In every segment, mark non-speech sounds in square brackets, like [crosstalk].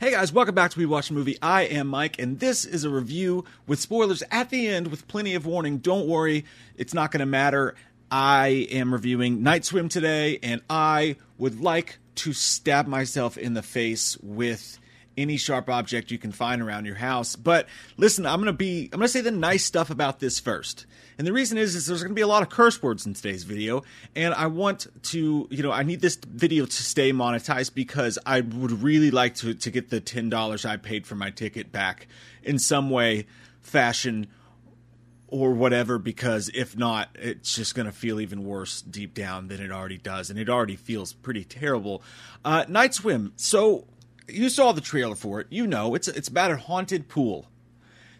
Hey guys, welcome back to We Watched a Movie. I am Mike, and this is a review with spoilers at the end with plenty of warning. Don't worry, it's not going to matter. I am reviewing Night Swim today, and I would like to stab myself in the face with any sharp object you can find around your house. But listen, I'm gonna be I'm gonna say the nice stuff about this first. And the reason is is there's gonna be a lot of curse words in today's video, and I want to you know I need this video to stay monetized because I would really like to to get the ten dollars I paid for my ticket back in some way, fashion. Or whatever, because if not, it's just going to feel even worse deep down than it already does. And it already feels pretty terrible. Uh, Night Swim. So, you saw the trailer for it. You know, it's it's about a haunted pool.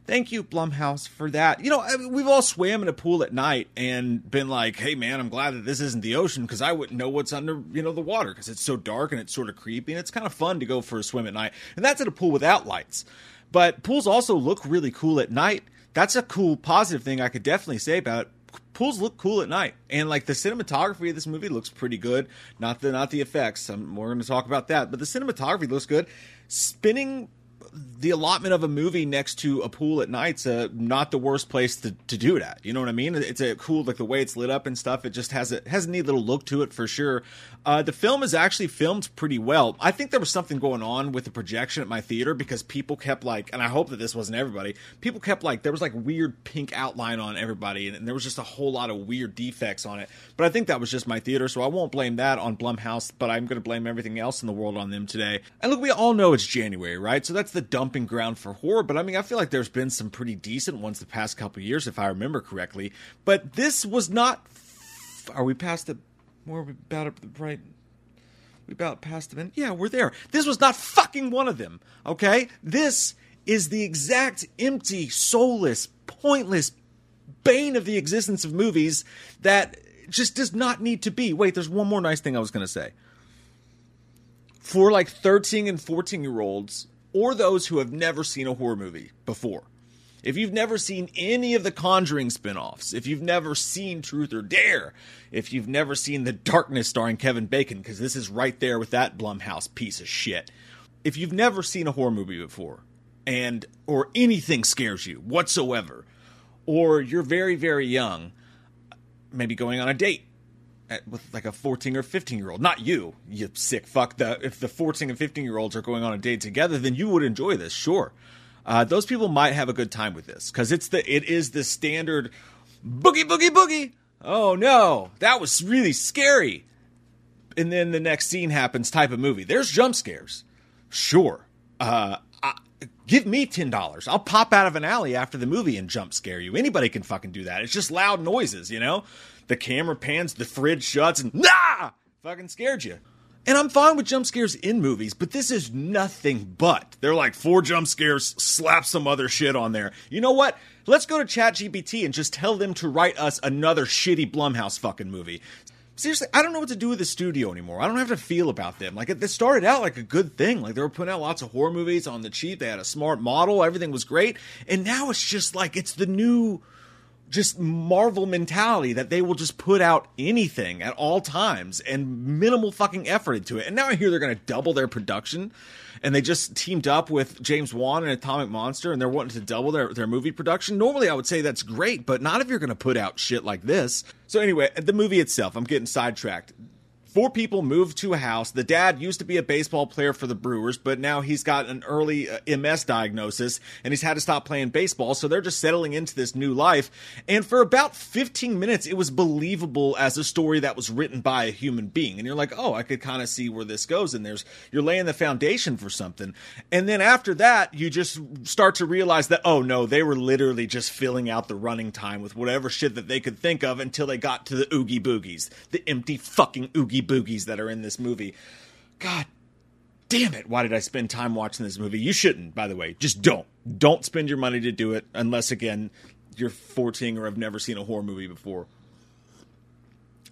Thank you, Blumhouse, for that. You know, we've all swam in a pool at night and been like, "Hey, man, I'm glad that this isn't the ocean because I wouldn't know what's under, you know, the water because it's so dark and it's sort of creepy and it's kind of fun to go for a swim at night." And that's at a pool without lights. But pools also look really cool at night. That's a cool positive thing I could definitely say about it pools look cool at night, and like the cinematography of this movie looks pretty good. Not the not the effects. I'm, we're going to talk about that, but the cinematography looks good. Spinning the allotment of a movie next to a pool at night's uh, not the worst place to, to do it at. You know what I mean? It's a cool like the way it's lit up and stuff. It just has a has a neat little look to it for sure. Uh, the film is actually filmed pretty well. I think there was something going on with the projection at my theater because people kept like, and I hope that this wasn't everybody. People kept like there was like weird pink outline on everybody, and, and there was just a whole lot of weird defects on it. But I think that was just my theater, so I won't blame that on Blumhouse. But I'm going to blame everything else in the world on them today. And look, we all know it's January, right? So that's the dumping ground for horror, but I mean, I feel like there's been some pretty decent ones the past couple years, if I remember correctly. But this was not. Are we past the? Are we about at the right? We about past them. Yeah, we're there. This was not fucking one of them. Okay, this is the exact empty, soulless, pointless bane of the existence of movies that just does not need to be. Wait, there's one more nice thing I was going to say. For like 13 and 14 year olds, or those who have never seen a horror movie before. If you've never seen any of the Conjuring spin-offs, if you've never seen Truth or Dare, if you've never seen The Darkness starring Kevin Bacon, because this is right there with that Blumhouse piece of shit. If you've never seen a horror movie before, and or anything scares you whatsoever, or you're very, very young, maybe going on a date with like a 14 or 15 year old. Not you, you sick fuck. The, if the 14 and 15 year olds are going on a date together, then you would enjoy this, sure. Uh, those people might have a good time with this because it's the it is the standard boogie boogie boogie. Oh no, that was really scary. And then the next scene happens type of movie. There's jump scares, sure. Uh, I, give me ten dollars. I'll pop out of an alley after the movie and jump scare you. Anybody can fucking do that. It's just loud noises, you know the camera pans, the fridge shuts, and nah, fucking scared you. And I'm fine with jump scares in movies, but this is nothing but. They're like four jump scares, slap some other shit on there. You know what? Let's go to ChatGPT and just tell them to write us another shitty Blumhouse fucking movie. Seriously, I don't know what to do with the studio anymore. I don't have to feel about them. Like, it started out like a good thing. Like, they were putting out lots of horror movies on the cheap. They had a smart model. Everything was great. And now it's just like, it's the new just Marvel mentality that they will just put out anything at all times and minimal fucking effort into it. And now I hear they're going to double their production and they just teamed up with James Wan and Atomic Monster and they're wanting to double their, their movie production. Normally I would say that's great, but not if you're going to put out shit like this. So anyway, the movie itself, I'm getting sidetracked. Four people moved to a house. The dad used to be a baseball player for the Brewers, but now he's got an early uh, MS diagnosis and he's had to stop playing baseball. So they're just settling into this new life. And for about 15 minutes, it was believable as a story that was written by a human being. And you're like, oh, I could kind of see where this goes. And there's, you're laying the foundation for something. And then after that, you just start to realize that, oh no, they were literally just filling out the running time with whatever shit that they could think of until they got to the Oogie Boogies, the empty fucking Oogie boogies that are in this movie. God damn it, why did I spend time watching this movie? You shouldn't, by the way. Just don't. Don't spend your money to do it unless, again, you're 14 or have never seen a horror movie before.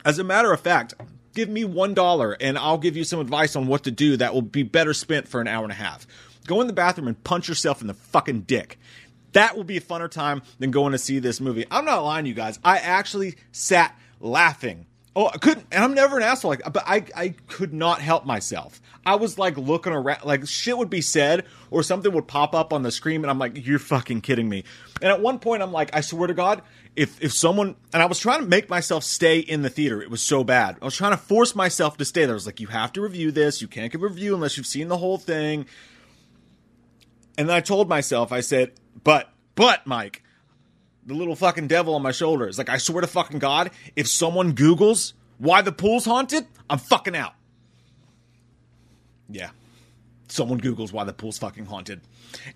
As a matter of fact, give me $1 and I'll give you some advice on what to do that will be better spent for an hour and a half. Go in the bathroom and punch yourself in the fucking dick. That will be a funner time than going to see this movie. I'm not lying you guys. I actually sat laughing Oh, I couldn't, and I'm never an asshole like, but I, I could not help myself. I was like looking around, like shit would be said or something would pop up on the screen, and I'm like, you're fucking kidding me. And at one point, I'm like, I swear to God, if if someone, and I was trying to make myself stay in the theater, it was so bad. I was trying to force myself to stay there. I was like, you have to review this. You can't give a review unless you've seen the whole thing. And then I told myself, I said, but, but, Mike, the little fucking devil on my shoulder. It's like, I swear to fucking God, if someone Googles why the pool's haunted, I'm fucking out. Yeah. Someone Googles why the pool's fucking haunted.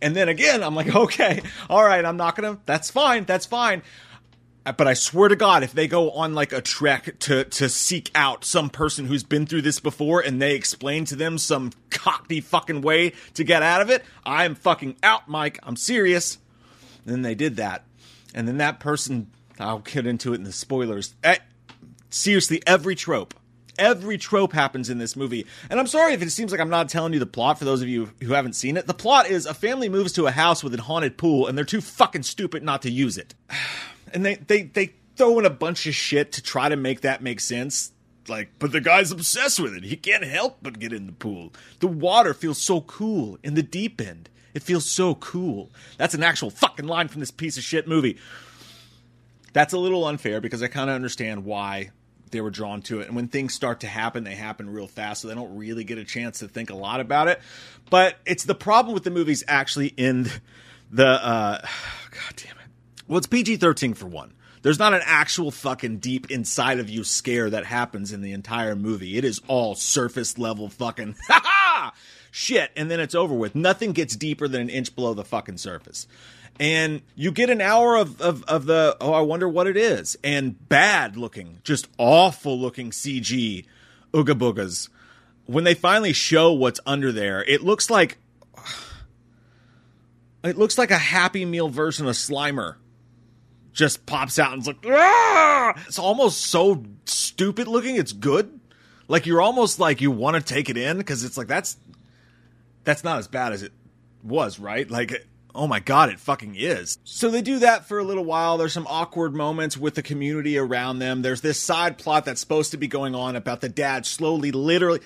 And then again, I'm like, [laughs] okay, all right, I'm not gonna, that's fine, that's fine. Uh, but I swear to God, if they go on like a trek to, to seek out some person who's been through this before and they explain to them some cockney fucking way to get out of it, I'm fucking out, Mike. I'm serious. And then they did that and then that person I'll get into it in the spoilers. Eh, seriously, every trope. Every trope happens in this movie. And I'm sorry if it seems like I'm not telling you the plot for those of you who haven't seen it. The plot is a family moves to a house with a haunted pool and they're too fucking stupid not to use it. [sighs] And they they they throw in a bunch of shit to try to make that make sense. Like, but the guy's obsessed with it. He can't help but get in the pool. The water feels so cool in the deep end. It feels so cool. That's an actual fucking line from this piece of shit movie. That's a little unfair because I kind of understand why they were drawn to it. And when things start to happen, they happen real fast, so they don't really get a chance to think a lot about it. But it's the problem with the movies actually in the uh [sighs] god damn it. Well, it's PG-13 for one. There's not an actual fucking deep inside of you scare that happens in the entire movie. It is all surface level fucking [laughs] shit, and then it's over with. Nothing gets deeper than an inch below the fucking surface. And you get an hour of, of, of the, oh, I wonder what it is. And bad looking, just awful looking CG ooga boogas. When they finally show what's under there, it looks like it looks like a Happy Meal version of Slimer. Just pops out and it's like, Aah! it's almost so stupid looking. It's good. Like you're almost like you want to take it in because it's like that's that's not as bad as it was, right? Like, oh my god, it fucking is. So they do that for a little while. There's some awkward moments with the community around them. There's this side plot that's supposed to be going on about the dad slowly, literally,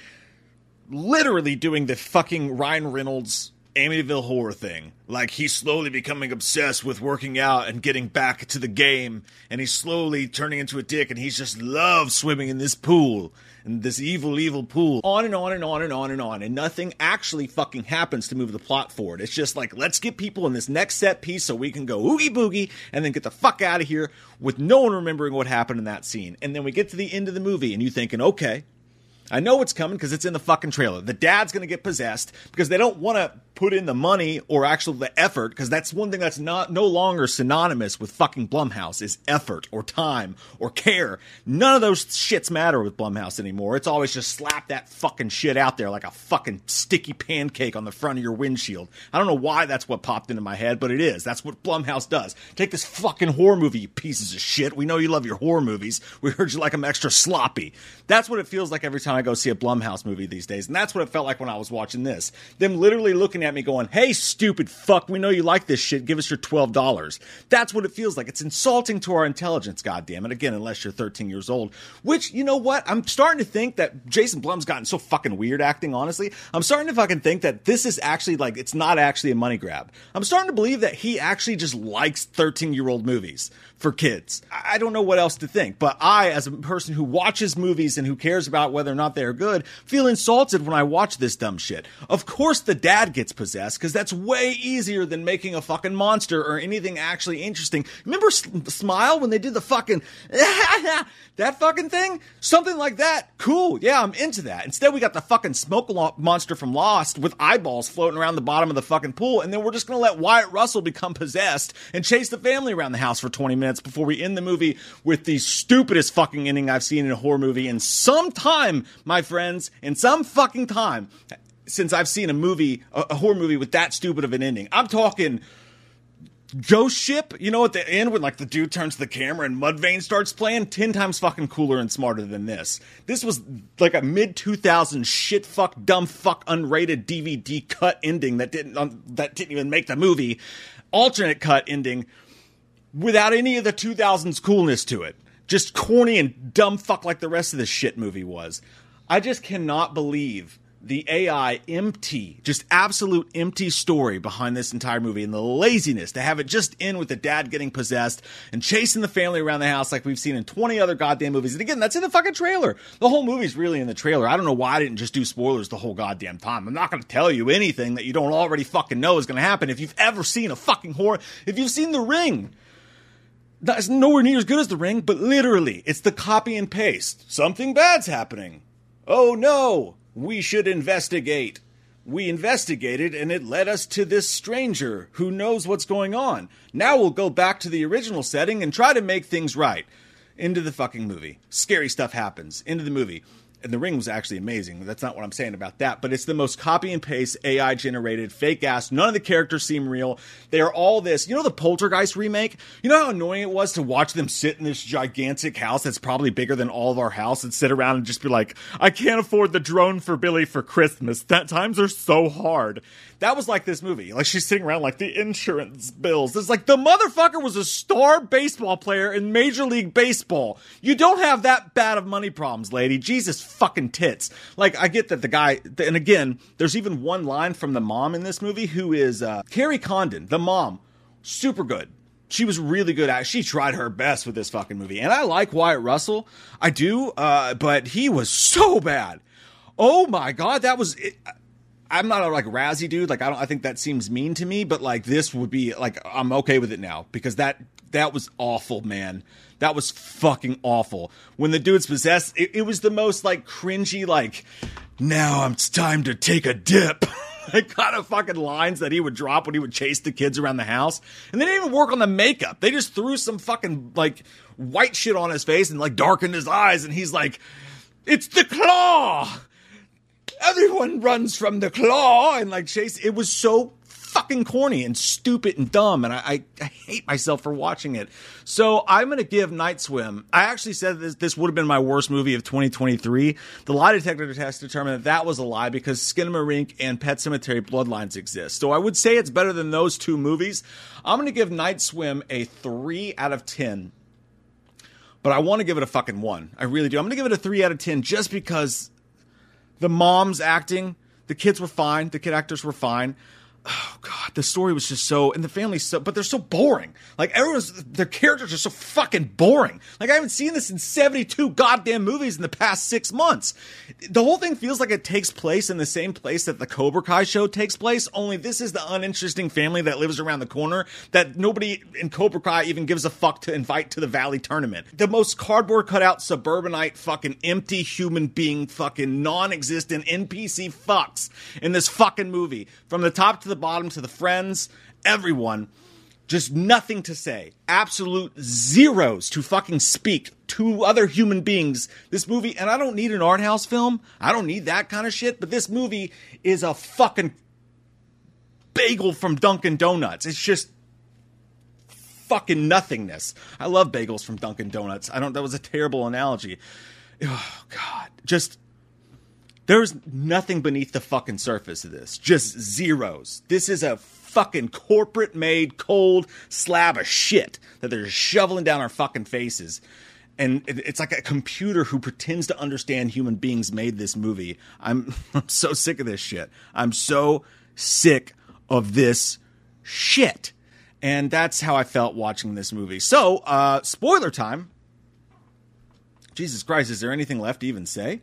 literally doing the fucking Ryan Reynolds Amityville horror thing. Like he's slowly becoming obsessed with working out and getting back to the game, and he's slowly turning into a dick, and he just loves swimming in this pool and this evil, evil pool. On and on and on and on and on. And nothing actually fucking happens to move the plot forward. It's just like, let's get people in this next set piece so we can go oogie boogie and then get the fuck out of here with no one remembering what happened in that scene. And then we get to the end of the movie and you thinking, okay, I know it's coming because it's in the fucking trailer. The dad's going to get possessed because they don't want to put in the money or actually the effort because that's one thing that's not no longer synonymous with fucking Blumhouse is effort or time or care. None of those shits matter with Blumhouse anymore. It's always just slap that fucking shit out there like a fucking sticky pancake on the front of your windshield. I don't know why that's what popped into my head, but it is. That's what Blumhouse does. Take this fucking horror movie, you pieces of shit. We know you love your horror movies. We heard you like them extra sloppy. That's what it feels like every time I go see a Blumhouse movie these days. And that's what it felt like when I was watching this. Them literally looking at me going, hey, stupid fuck, we know you like this shit. Give us your $12. That's what it feels like. It's insulting to our intelligence, goddammit. Again, unless you're 13 years old. Which, you know what? I'm starting to think that Jason Blum's gotten so fucking weird acting, honestly. I'm starting to fucking think that this is actually like, it's not actually a money grab. I'm starting to believe that he actually just likes 13 year old movies for kids. I don't know what else to think, but I, as a person who watches movies and who cares about whether or not they are good, feel insulted when I watch this dumb shit. Of course, the dad gets possessed because that's way easier than making a fucking monster or anything actually interesting. Remember S- Smile when they did the fucking [laughs] that fucking thing? Something like that. Cool. Yeah, I'm into that. Instead, we got the fucking smoke lo- monster from Lost with eyeballs floating around the bottom of the fucking pool, and then we're just gonna let Wyatt Russell become possessed and chase the family around the house for 20 minutes before we end the movie with the stupidest fucking ending I've seen in a horror movie in some time, my friends, in some fucking time. since I've seen a movie, a, horror movie with that stupid of an ending. I'm talking Ghost Ship, you know, at the end when like the dude turns the camera and Mudvayne starts playing, ten times fucking cooler and smarter than this. This was like a mid 2000s shit fuck dumb fuck unrated DVD cut ending that didn't um, that didn't even make the movie, alternate cut ending without any of the 2000s coolness to it. Just corny and dumb fuck like the rest of this shit movie was. I just cannot believe the AI empty, just absolute empty story behind this entire movie and the laziness to have it just end with the dad getting possessed and chasing the family around the house like we've seen in 20 other goddamn movies. And again, that's in the fucking trailer. The whole movie's really in the trailer. I don't know why I didn't just do spoilers the whole goddamn time. I'm not going to tell you anything that you don't already fucking know is going to happen if you've ever seen a fucking horror, if you've seen The Ring. That's nowhere near as good as The Ring, but literally, it's the copy and paste. Something bad's happening. Oh no! we should investigate. We investigated and it led us to this stranger who knows what's going on. Now we'll go back to the original setting and try to make things right. Into the fucking movie. Scary stuff happens. Into the movie and the ring was actually amazing. That's not what I'm saying about that, but it's the most copy and paste AI generated fake ass. None of the characters seem real. They are all this. You know the Poltergeist remake? You know how annoying it was to watch them sit in this gigantic house that's probably bigger than all of our house and sit around and just be like, I can't afford the drone for Billy for Christmas. That times are so hard. That was like this movie. Like she's sitting around like the insurance bills. It's like the motherfucker was a star baseball player in Major League Baseball. You don't have that bad of money problems, lady. Jesus fucking tits. Like I get that the guy, and again, there's even one line from the mom in this movie who is uh, Kerry Condon, the mom, super good. She was really good at. She tried her best with this fucking movie, and I like Wyatt Russell. I do, uh, but he was so bad. Oh my god, that was. It. I'm not a like Razzie dude. Like I don't. I think that seems mean to me. But like this would be like I'm okay with it now because that that was awful, man. That was fucking awful. When the dude's possessed, it, it was the most like cringy. Like now it's time to take a dip. [laughs] like kind of fucking lines that he would drop when he would chase the kids around the house. And they didn't even work on the makeup. They just threw some fucking like white shit on his face and like darkened his eyes. And he's like, "It's the claw." Everyone runs from the claw and like chase. It was so fucking corny and stupid and dumb, and I, I, I, hate myself for watching it. So I'm gonna give Night Swim. I actually said this, this would have been my worst movie of 2023. The lie detector test determined that that was a lie because Skinamarink and Pet Sematary Bloodlines exist. So I would say it's better than those two movies. I'm gonna give Night Swim a three out of ten. But I want to give it a fucking one. I really do. I'm going to give it a three out of 10 just because the mom's acting, the kids were fine, the kid actors were fine oh god the story was just so and the family's so but they're so boring. Like everyone's their characters are so fucking boring. Like i haven't seen this in 72 goddamn movies in the past six months. The whole thing feels like it takes place in the same place that the cobra kai show takes place only this is the uninteresting family that lives around the corner that nobody in cobra kai even gives a fuck to invite to the valley tournament. The most cardboard cutout suburbanite fucking empty human being fucking non-existent npc fucks in this fucking movie. From the top to the the bottom to the friends, everyone. Just nothing to say. Absolute zeros to fucking speak to other human beings. This movie, and I don't need an art house film. I don't need that kind of shit, but this movie is a fucking bagel from Dunkin' Donuts. It's just fucking nothingness. I love bagels from Dunkin' Donuts. I don't that was a terrible analogy. [sighs] Oh god. Just there's nothing beneath the fucking surface of this. Just zeros. This is a fucking corporate made cold slab of shit that they're shoveling down our fucking faces. And it's like a computer who pretends to understand human beings made this movie. I'm, [laughs] I'm so sick of this shit. I'm so sick of this shit. And that's how I felt watching this movie. So, uh, spoiler time. Jesus Christ, is there anything left to even say?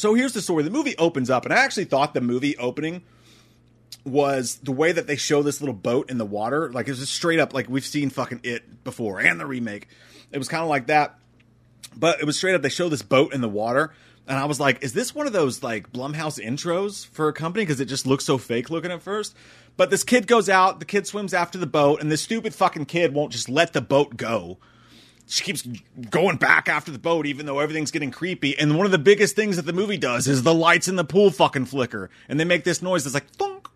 So here's the story. The movie opens up, and I actually thought the movie opening was the way that they show this little boat in the water. Like it was straight up like we've seen fucking it before and the remake. It was kind of like that, but it was straight up. They show this boat in the water, and I was like, is this one of those like Blumhouse intros for a company? Because it just looks so fake looking at first. But this kid goes out, the kid swims after the boat, and this stupid fucking kid won't just let the boat go. She keeps going back after the boat, even though everything's getting creepy. And one of the biggest things that the movie does is the lights in the pool fucking flicker, and they make this noise that's like thunk,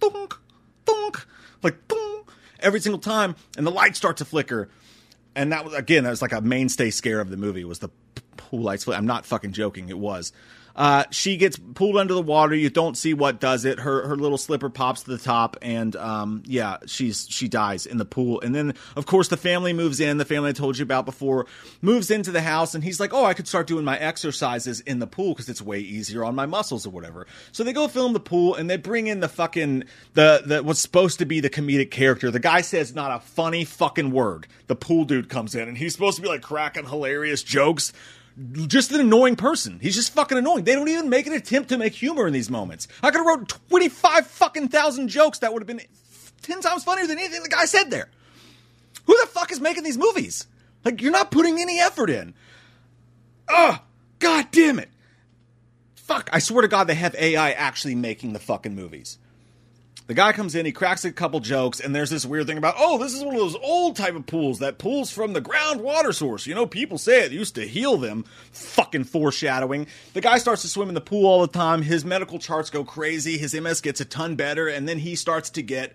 thunk, thunk, like thunk, every single time, and the lights start to flicker. And that was again, that was like a mainstay scare of the movie was the pool lights. flick- I'm not fucking joking. It was. Uh, she gets pulled under the water. You don't see what does it. Her her little slipper pops to the top, and um, yeah, she's she dies in the pool. And then of course the family moves in. The family I told you about before moves into the house, and he's like, "Oh, I could start doing my exercises in the pool because it's way easier on my muscles or whatever." So they go film the pool, and they bring in the fucking the the what's supposed to be the comedic character. The guy says not a funny fucking word. The pool dude comes in, and he's supposed to be like cracking hilarious jokes just an annoying person. He's just fucking annoying. They don't even make an attempt to make humor in these moments. I could have wrote 25 fucking thousand jokes that would have been 10 times funnier than anything the guy said there. Who the fuck is making these movies? Like, you're not putting any effort in. Ugh, god damn it. Fuck, I swear to God, they have AI actually making the fucking movies. The guy comes in, he cracks a couple jokes, and there's this weird thing about, oh, this is one of those old type of pools that pulls from the groundwater source. You know, people say it used to heal them. Fucking foreshadowing. The guy starts to swim in the pool all the time. His medical charts go crazy. His MS gets a ton better, and then he starts to get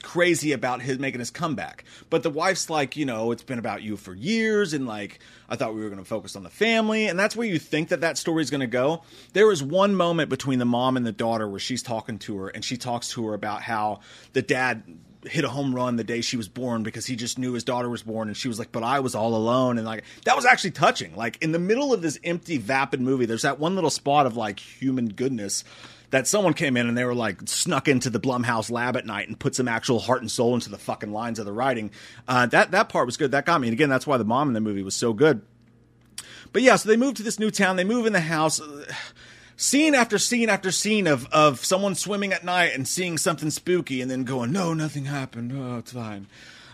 crazy about his making his comeback. But the wife's like, you know, it's been about you for years, and like, I thought we were going to focus on the family, and that's where you think that that story's going to go. There is one moment between the mom and the daughter where she's talking to her, and she talks to her about how the dad hit a home run the day she was born because he just knew his daughter was born and she was like but i was all alone and like that was actually touching like in the middle of this empty vapid movie there's that one little spot of like human goodness that someone came in and they were like snuck into the Blumhouse lab at night and put some actual heart and soul into the fucking lines of the writing. Uh, that that part was good. That got me. And again, that's why the mom in the movie was so good. But yeah, so they move to this new town. They move in the house. Scene after scene after scene of of someone swimming at night and seeing something spooky and then going, no, nothing happened. Oh, it's fine.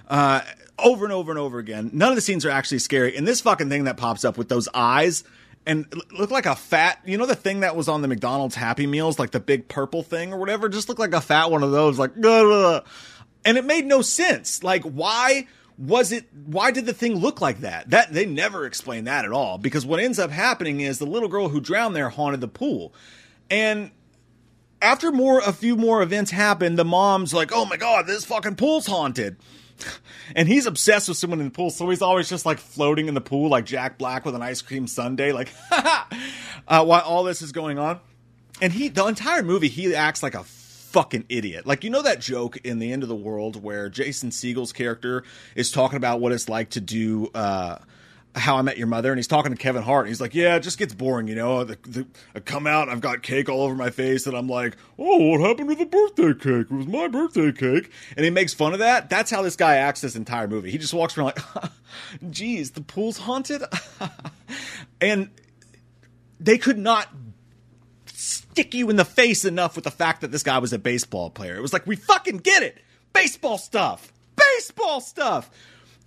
Uh, over and over and over again. None of the scenes are actually scary. And this fucking thing that pops up with those eyes and look like a fat, you know, the thing that was on the McDonald's Happy Meals, like the big purple thing or whatever, just looked like a fat one of those, like, and it made no sense. Like, why was it, why did the thing look like that? That, they never explained that at all, because what ends up happening is the little girl who drowned there haunted the pool. And after more, a few more events happen, the mom's like, oh my god, this fucking pool's haunted [laughs] and he's obsessed with someone in the pool, so he's always just like floating in the pool like Jack Black with an ice cream sundae, like [laughs] uh, while all this is going on. And he, the entire movie, he acts like a fucking idiot. Like you know that joke in the End of the World where Jason Segel's character is talking about what it's like to do. Uh, how I Met Your Mother, and he's talking to Kevin Hart, and he's like, "Yeah, it just gets boring, you know. The, the, I come out, I've got cake all over my face, and I'm like, oh, what happened to the birthday cake? It was my birthday cake." And he makes fun of that. That's how this guy acts this entire movie. He just walks around like, [laughs] "Geez, the pool's haunted," [laughs] and they could not stick you in the face enough with the fact that this guy was a baseball player. It was like, we fucking get it, baseball stuff, baseball stuff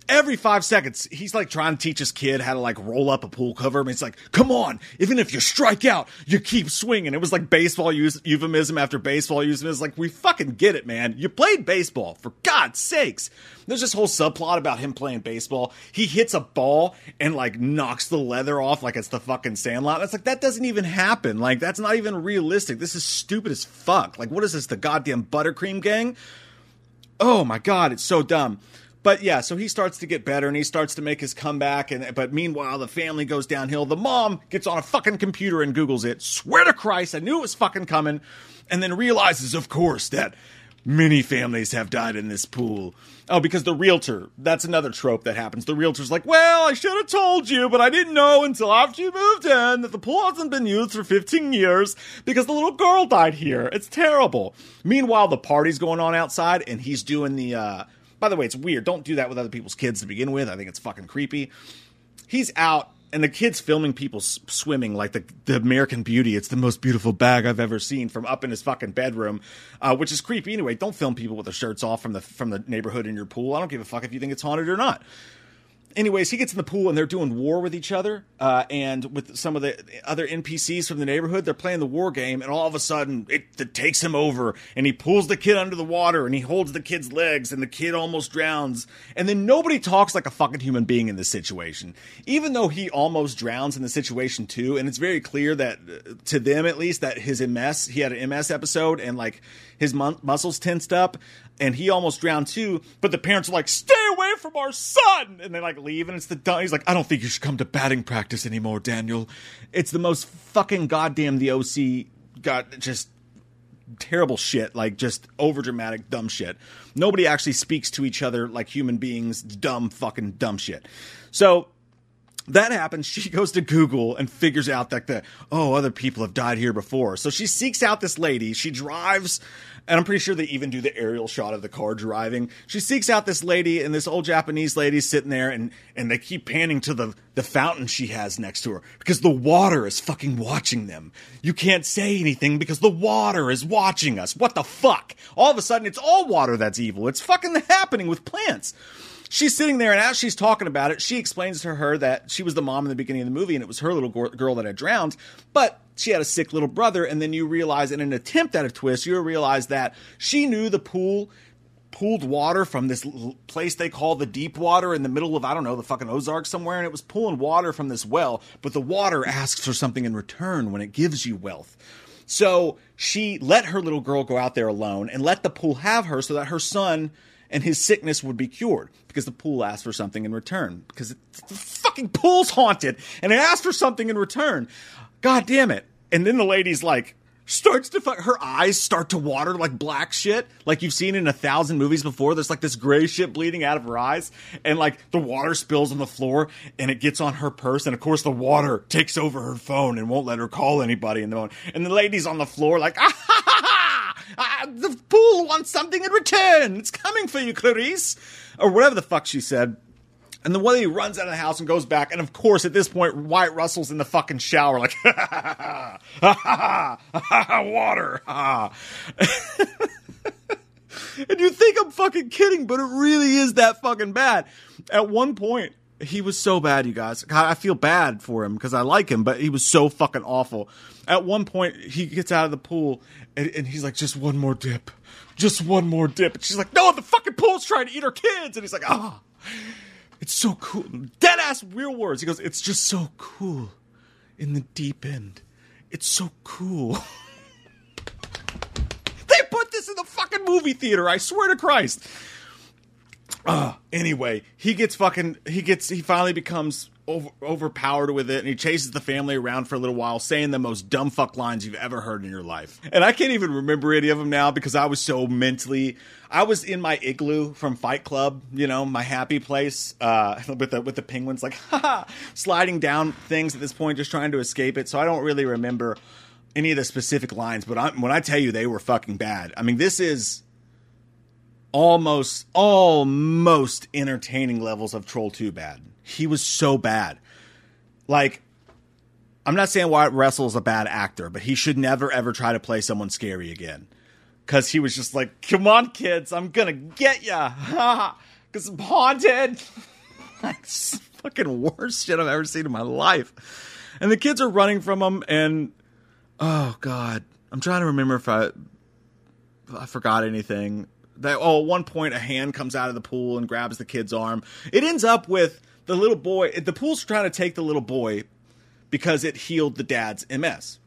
every five seconds, he's like trying to teach his kid how to like roll up a pool cover. And he's like, come on, even if you strike out, you keep swinging. It was like baseball euphemism after baseball euphemism. Like, we fucking get it, man. You played baseball, for God's sakes. There's this whole subplot about him playing baseball. He hits a ball and like knocks the leather off like it's the fucking sandlot. That's like, that doesn't even happen. Like, that's not even realistic. This is stupid as fuck. Like, what is this, the goddamn buttercream gang? Oh my God, it's so dumb but yeah, so he starts to get better and he starts to make his comeback. And but meanwhile, the family goes downhill. The mom gets on a fucking computer and Google's it. Swear to Christ, I knew it was fucking coming, and then realizes, of course, that many families have died in this pool. Oh, because the realtor, that's another trope that happens. The realtor's like, well, I should have told you, but I didn't know until after you moved in that the pool hasn't been used for 15 years because the little girl died here. It's terrible. Meanwhile, the party's going on outside and he's doing the, uh, by the way, it's weird. Don't do that with other people's kids to begin with. I think it's fucking creepy. He's out and the kid's filming people swimming like the the American Beauty. It's the most beautiful bag I've ever seen from up in his fucking bedroom, uh, which is creepy anyway. Don't film people with their shirts off from the from the neighborhood in your pool. I don't give a fuck if you think it's haunted or not anyways, he gets in the pool and they're doing war with each other, uh, and with some of the other NPCs from the neighborhood. They're playing the war game, and all of a sudden, it, it, takes him over, and he pulls the kid under the water, and he holds the kid's legs, and the kid almost drowns. And then nobody talks like a fucking human being in this situation, even though he almost drowns in the situation too. And it's very clear that, uh, to them at least, that his MS, he had an MS episode, and like his mu- muscles tensed up and he almost drowned too. But the parents are like, "Stay away from our son," and they like leave, and it's the he's like, "I don't think you should come to batting practice anymore, Daniel." It's the most fucking goddamn the OC got just terrible shit, like just over dramatic dumb shit. Nobody actually speaks to each other like human beings, dumb fucking dumb shit. So that happens. She [laughs] goes to Google and figures out that the oh other people have died here before. So she seeks out this lady. She drives, and I'm pretty sure they even do the aerial shot of the car driving. She seeks out this lady, and this old Japanese lady sitting there, and and they keep panning to the the fountain she has next to her because the water is fucking watching them. You can't say anything because the water is watching us. What the fuck? All of a sudden, it's all water that's evil. It's fucking happening with plants she's sitting there, and as she's talking about it, she explains to her that she was the mom in the beginning of the movie, and it was her little girl that had drowned, but she had a sick little brother. And then you realize, in an attempt at a twist, you realize that she knew the pool pooled water from this place they call the deep water in the middle of I don't know the fucking Ozarks somewhere and it was pulling water from this well but the water asks for something in return when it gives you wealth so she let her little girl go out there alone and let the pool have her so that her son and his sickness would be cured because the pool asked for something in return because the fucking pool's haunted and it asked for something in return. God damn it. And then the lady's like, starts to fuck, her eyes start to water like black shit, like you've seen in a thousand movies before. There's like this gray shit bleeding out of her eyes, and like the water spills on the floor and it gets on her purse, and of course the water takes over her phone and won't let her call anybody in the moment. And the lady's on the floor like, [laughs] ah ha ha ha! Ah, the pool wants something in return. It's coming for you, Clarice, or whatever the fuck she said. And the way he runs out of the house and goes back, and of course, at this point, Wyatt Russell's in the fucking shower, like, ha ha ha water. and you think I'm fucking kidding, but it really is that fucking bad. At one point, he was so bad, you guys. God, I feel bad for him because I like him, but he was so fucking awful. At one point, he gets out of the pool and, and he's like, just one more dip. Just one more dip. And she's like, no, the fucking pool's trying to eat our kids. And he's like, ah. Oh. It's so cool. Dead ass real words. He goes, It's just so cool in the deep end. It's so cool. [laughs] they put this in the fucking movie theater, I swear to Christ. Uh, anyway, he gets fucking he gets he finally becomes over, overpowered with it and he chases the family around for a little while saying the most dumb fuck lines you've ever heard in your life. And I can't even remember any of them now because I was so mentally I was in my igloo from Fight Club, you know, my happy place uh, [laughs] with the with the penguins like [laughs] haha sliding down things at this point just trying to escape it. So I don't really remember any of the specific lines, but I, when I tell you they were fucking bad. I mean, this is almost almost entertaining levels of Troll 2 bad. He was so bad. Like I'm not saying Wyatt Russell's a bad actor, but he should never ever try to play someone scary again. Cause he was just like, "Come on, kids, I'm gonna get ya, [laughs] cause I'm haunted." [laughs] like fucking worst shit I've ever seen in my life. And the kids are running from him, and oh god, I'm trying to remember if I I forgot anything that oh, at one point a hand comes out of the pool and grabs the kid's arm. It ends up with the little boy. The pool's trying to take the little boy because it healed the dad's MS.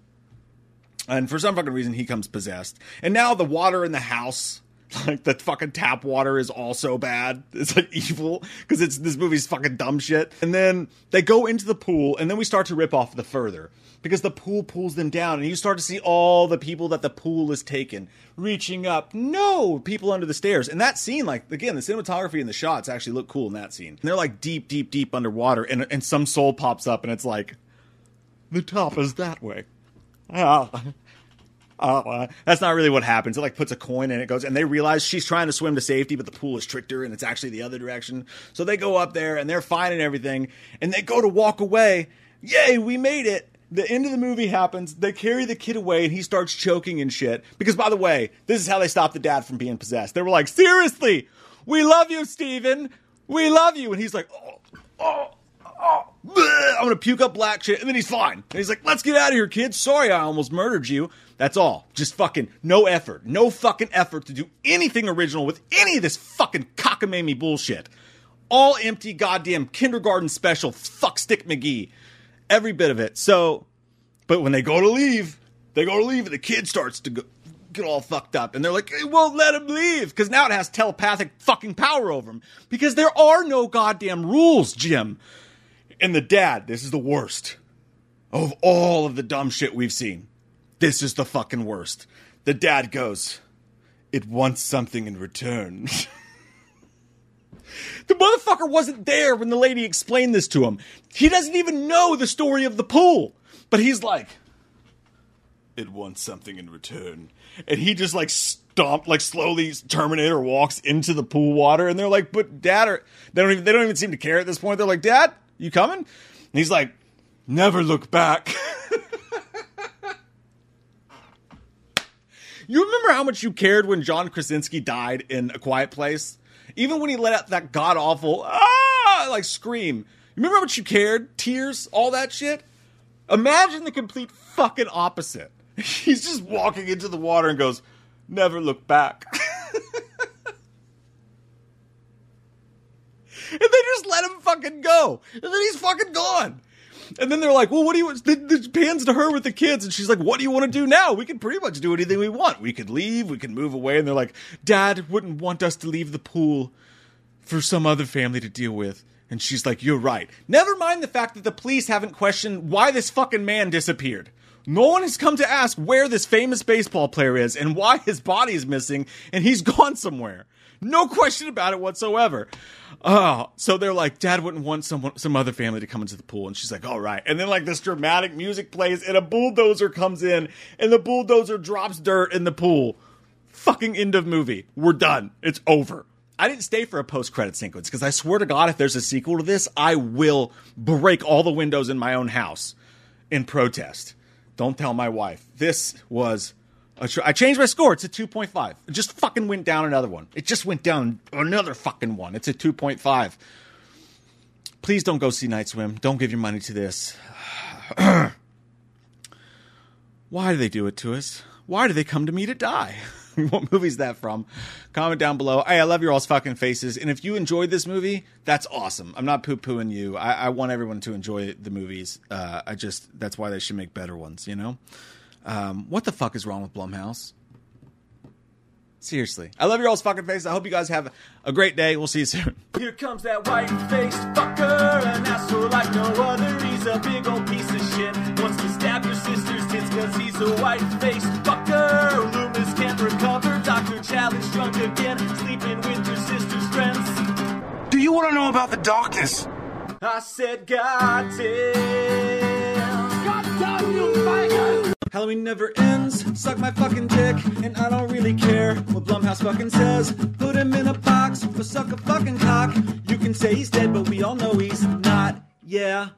And for some fucking reason, he comes possessed. And now the water in the house, [laughs] like the fucking tap water, is also bad. [laughs] It's like evil because it's this movie's fucking dumb shit. And then they go into the pool, and then we start to rip off the further because the pool pulls them down and you start to see all the people that the pool has taken reaching up. No! People under the stairs. And that scene like again the cinematography and the shots actually look cool in that scene. And they're like deep deep deep underwater and, and some soul pops up and it's like the top is that way. [laughs] Ah, uh, that's not really what happens. It like puts a coin and it goes, and they realize she's trying to swim to safety, but the pool has tricked her, and it's actually the other direction. So they go up there and they're fine and everything, and they go to walk away. Yay, we made it! The end of the movie happens. They carry the kid away, and he starts choking and shit. Because, by the way, this is how they stopped the dad from being possessed. They were like, "Seriously, we love you, Steven. We love you," and he's like, "Oh, oh." Oh, I'm gonna puke up black shit, and then he's fine. And he's like, "Let's get out of here, kids. Sorry, I almost murdered you." That's all. Just fucking no effort, no fucking effort to do anything original with any of this fucking cockamamie bullshit. All empty, goddamn kindergarten special. Fuck Stick McGee, every bit of it. So, but when they go to leave, they go to leave, and the kid starts to go, get all fucked up. And they're like, it won't let him leave because now it has telepathic fucking power over him. Because there are no goddamn rules, Jim. And the dad, this is the worst of all of the dumb shit we've seen. This is the fucking worst. The dad goes, It wants something in return. [laughs] the motherfucker wasn't there when the lady explained this to him. He doesn't even know the story of the pool. But he's like, It wants something in return. And he just like stomped, like slowly Terminator walks into the pool water. And they're like, But dad, are, they, don't even, they don't even seem to care at this point. They're like, Dad, you coming? And he's like, Never look back. [laughs] You remember how much you cared when John Krasinski died in A Quiet Place? Even when he let out that god awful ah like scream. You remember how much you cared? Tears, all that shit? Imagine the complete fucking opposite. [laughs] He's just walking into the water and goes, "Never look back." [laughs] and they just let him fucking go. And then he's fucking gone. And then they're like, well, what do you, the pans to her with the kids. And she's like, what do you want to do now? We can pretty much do anything we want. We could leave, we can move away. And they're like, dad wouldn't want us to leave the pool for some other family to deal with. And she's like, you're right. Never mind the fact that the police haven't questioned why this fucking man disappeared. No one has come to ask where this famous baseball player is and why his body is missing and he's [laughs] gone somewhere. No question about it whatsoever. Oh, so they're like, Dad wouldn't want someone, some other family to come into the pool, and she's like, all right. And then like this dramatic music plays, and a bulldozer comes in, and the bulldozer drops dirt in the pool. Fucking end of movie. We're done. It's over. I didn't stay for a post credit sequence because I swear to God, if there's a sequel to this, I will break all the windows in my own house in protest. Don't tell my wife. This was I changed my score. It's a 2.5. It just fucking went down another one. It just went down another fucking one. It's a 2.5. Please don't go see Night Swim. Don't give your money to this. [clears throat] Why do they do it to us? Why do they come to me to die? [laughs] [laughs] what movie's that from? Comment down below. Hey, I love your all's fucking faces. And if you enjoyed this movie, that's awesome. I'm not poo pooing you. I, I, want everyone to enjoy the movies. Uh, I just, that's why they should make better ones, you know? Um, what the fuck is wrong with Blumhouse? Seriously. I love your all's fucking faces. I hope you guys have a great day. We'll see you soon. [laughs] Here comes that white faced fucker, an asshole like no other. He's a big old piece of shit. Wants to stab your sister's tits cause he's a white faced fucker. Loomis recover. Dr. Challenge drunk again, sleeping with your sister's friends. Do you want to know about the darkness? I said, God damn. God damn you, faggot! Halloween never ends, suck my fucking dick, and I don't really care what Blumhouse fucking says. Put him in a box or suck a fucking cock. You can say he's dead, but we all know he's not. Yeah.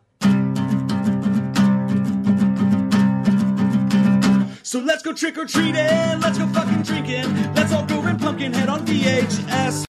So let's go trick or treating, let's go fucking drinking, let's all go rent Pumpkinhead on VHS.